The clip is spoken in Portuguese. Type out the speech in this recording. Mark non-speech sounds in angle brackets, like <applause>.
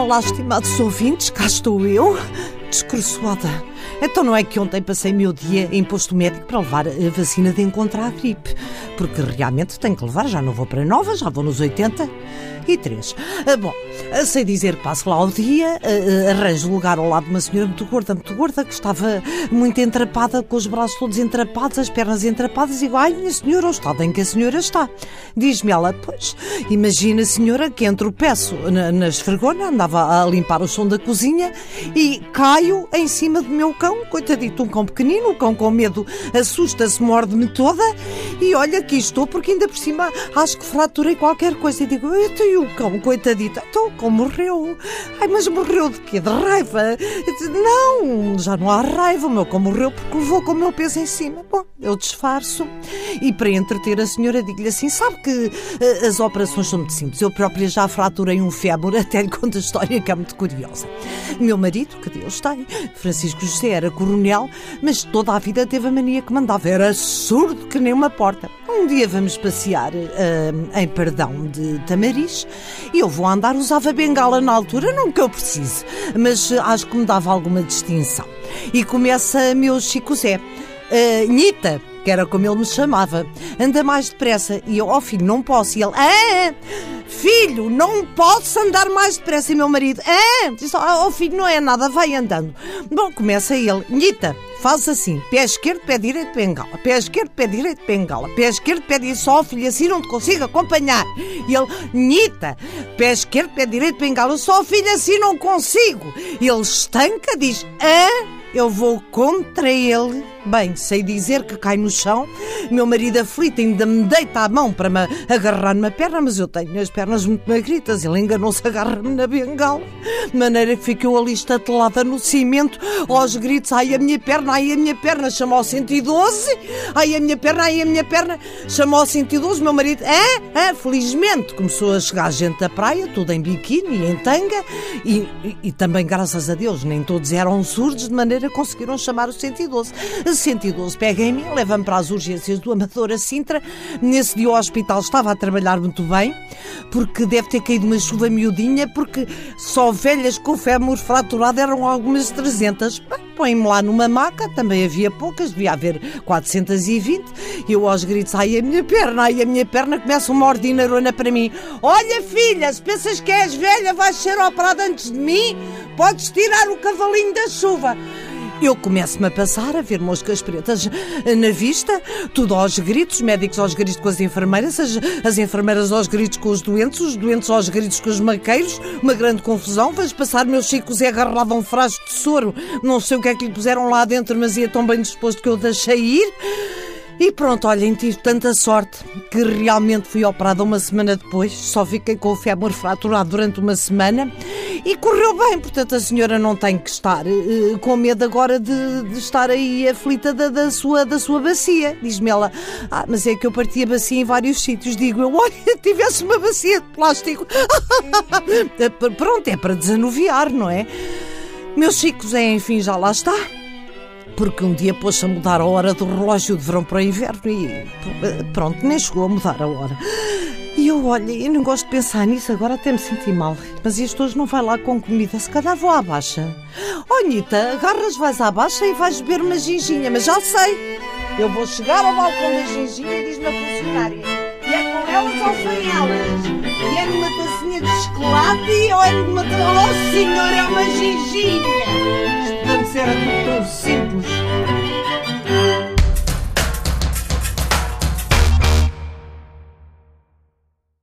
Olá, estimados ouvintes, cá estou eu, descroçoada. Então não é que ontem passei meu dia em posto médico para levar a vacina de encontrar a gripe. Porque realmente tenho que levar, já não vou para nova, já vou nos 80 e 3. Ah, bom, ah, sei dizer que passo lá ao dia, arranjo lugar ao lado de uma senhora muito gorda, muito gorda, que estava muito entrapada, com os braços todos entrapados, as pernas entrapadas, e digo, ai, minha senhora, o estado em que a senhora está. Diz-me ela, pois, imagina senhora que entro peço na, na esfregona, andava a limpar o chão da cozinha e caio em cima do meu cão, coitadito, um cão pequenino, um cão com medo, assusta-se, morde-me toda e olha, aqui estou, porque ainda por cima acho que fraturei qualquer coisa. E digo, eu tenho o cão, coitadito. Então o cão morreu. Ai, mas morreu de quê? De raiva? Não, já não há raiva. O meu cão morreu porque levou com o meu peso em cima. Bom, eu disfarço. E para entreter a senhora, digo-lhe assim: sabe que uh, as operações são muito simples. Eu própria já fraturei um fémur, <laughs> até lhe conto a história que é muito curiosa. Meu marido, que Deus tem, Francisco José, era coronel, mas toda a vida teve a mania que mandava. Era surdo que nem uma porta. Um dia vamos passear uh, em Perdão de Tamariz e eu vou andar, usava bengala na altura, não que eu precise, mas uh, acho que me dava alguma distinção. E começa meu Chico Zé. Uh, Nita, que era como ele me chamava, anda mais depressa. E eu, ó oh, filho, não posso. E ele, ah, filho, não posso andar mais depressa. E meu marido, ah, diz, oh filho, não é nada, vai andando. Bom, começa ele, Nita, faz assim: pé esquerdo, pé direito, bengala. Pé esquerdo, pé direito, bengala. Pé esquerdo, pé direito, só filho, assim não te consigo acompanhar. E ele, Nita, pé esquerdo, pé direito, bengala. Só filho, assim não consigo. E ele estanca, diz, ah, eu vou contra ele. Bem, sei dizer que cai no chão. Meu marido aflito ainda me deita a mão para me agarrar numa perna, mas eu tenho as pernas muito magritas. Ele enganou-se, agarra-me na bengala. De maneira que ficou ali estatelada no cimento, aos gritos: ai a minha perna, ai a minha perna, chamou ao 112. Ai a minha perna, ai a minha perna, chamou ao 112. Meu marido, é, é, felizmente começou a chegar gente da praia, tudo em biquíni, em tanga, e, e, e também, graças a Deus, nem todos eram surdos, de maneira conseguiram chamar o 112. 112 pega em mim, leva-me para as urgências do Amador a Sintra. Nesse dia o hospital estava a trabalhar muito bem, porque deve ter caído uma chuva miudinha, porque só velhas com fémur fraturado eram algumas 300. Põe-me lá numa maca, também havia poucas, devia haver 420. E eu aos gritos, ai a minha perna, ai a minha perna, começa uma ordinarona para mim. Olha filha, se pensas que és velha, vais ser operada antes de mim, podes tirar o cavalinho da chuva. Eu começo-me a passar a ver moscas pretas na vista, tudo aos gritos, médicos aos gritos com as enfermeiras, as, as enfermeiras aos gritos com os doentes, os doentes aos gritos com os maqueiros, uma grande confusão. Vais passar, meu Chico Zé agarrava um frasco de soro, não sei o que é que lhe puseram lá dentro, mas ia tão bem disposto que eu deixei ir. E pronto, olhem, tive tanta sorte que realmente fui operada uma semana depois, só fiquei com o fémur fraturado durante uma semana e correu bem, portanto a senhora não tem que estar uh, com medo agora de, de estar aí aflita da, da, sua, da sua bacia. Diz-me ela, ah, mas é que eu parti a bacia em vários sítios. Digo eu, <laughs> olha, tivesse uma bacia de plástico. <laughs> pronto, é para desanuviar, não é? Meus chicos, é, enfim, já lá está porque um dia pôs-se a mudar a hora do relógio de verão para o inverno e pronto, nem chegou a mudar a hora. E eu, olha, eu não gosto de pensar nisso, agora até me senti mal. Mas isto hoje não vai lá com comida, se calhar vou à baixa. Anitta, agarras, vais à baixa e vais beber uma ginginha, mas já sei. Eu vou chegar ao balcão da ginginha e diz-me a funcionária. E é com elas ou sem elas? E é numa tacinha de chocolate ou é numa... Oh, senhor, é uma ginginha! Isto deve ser a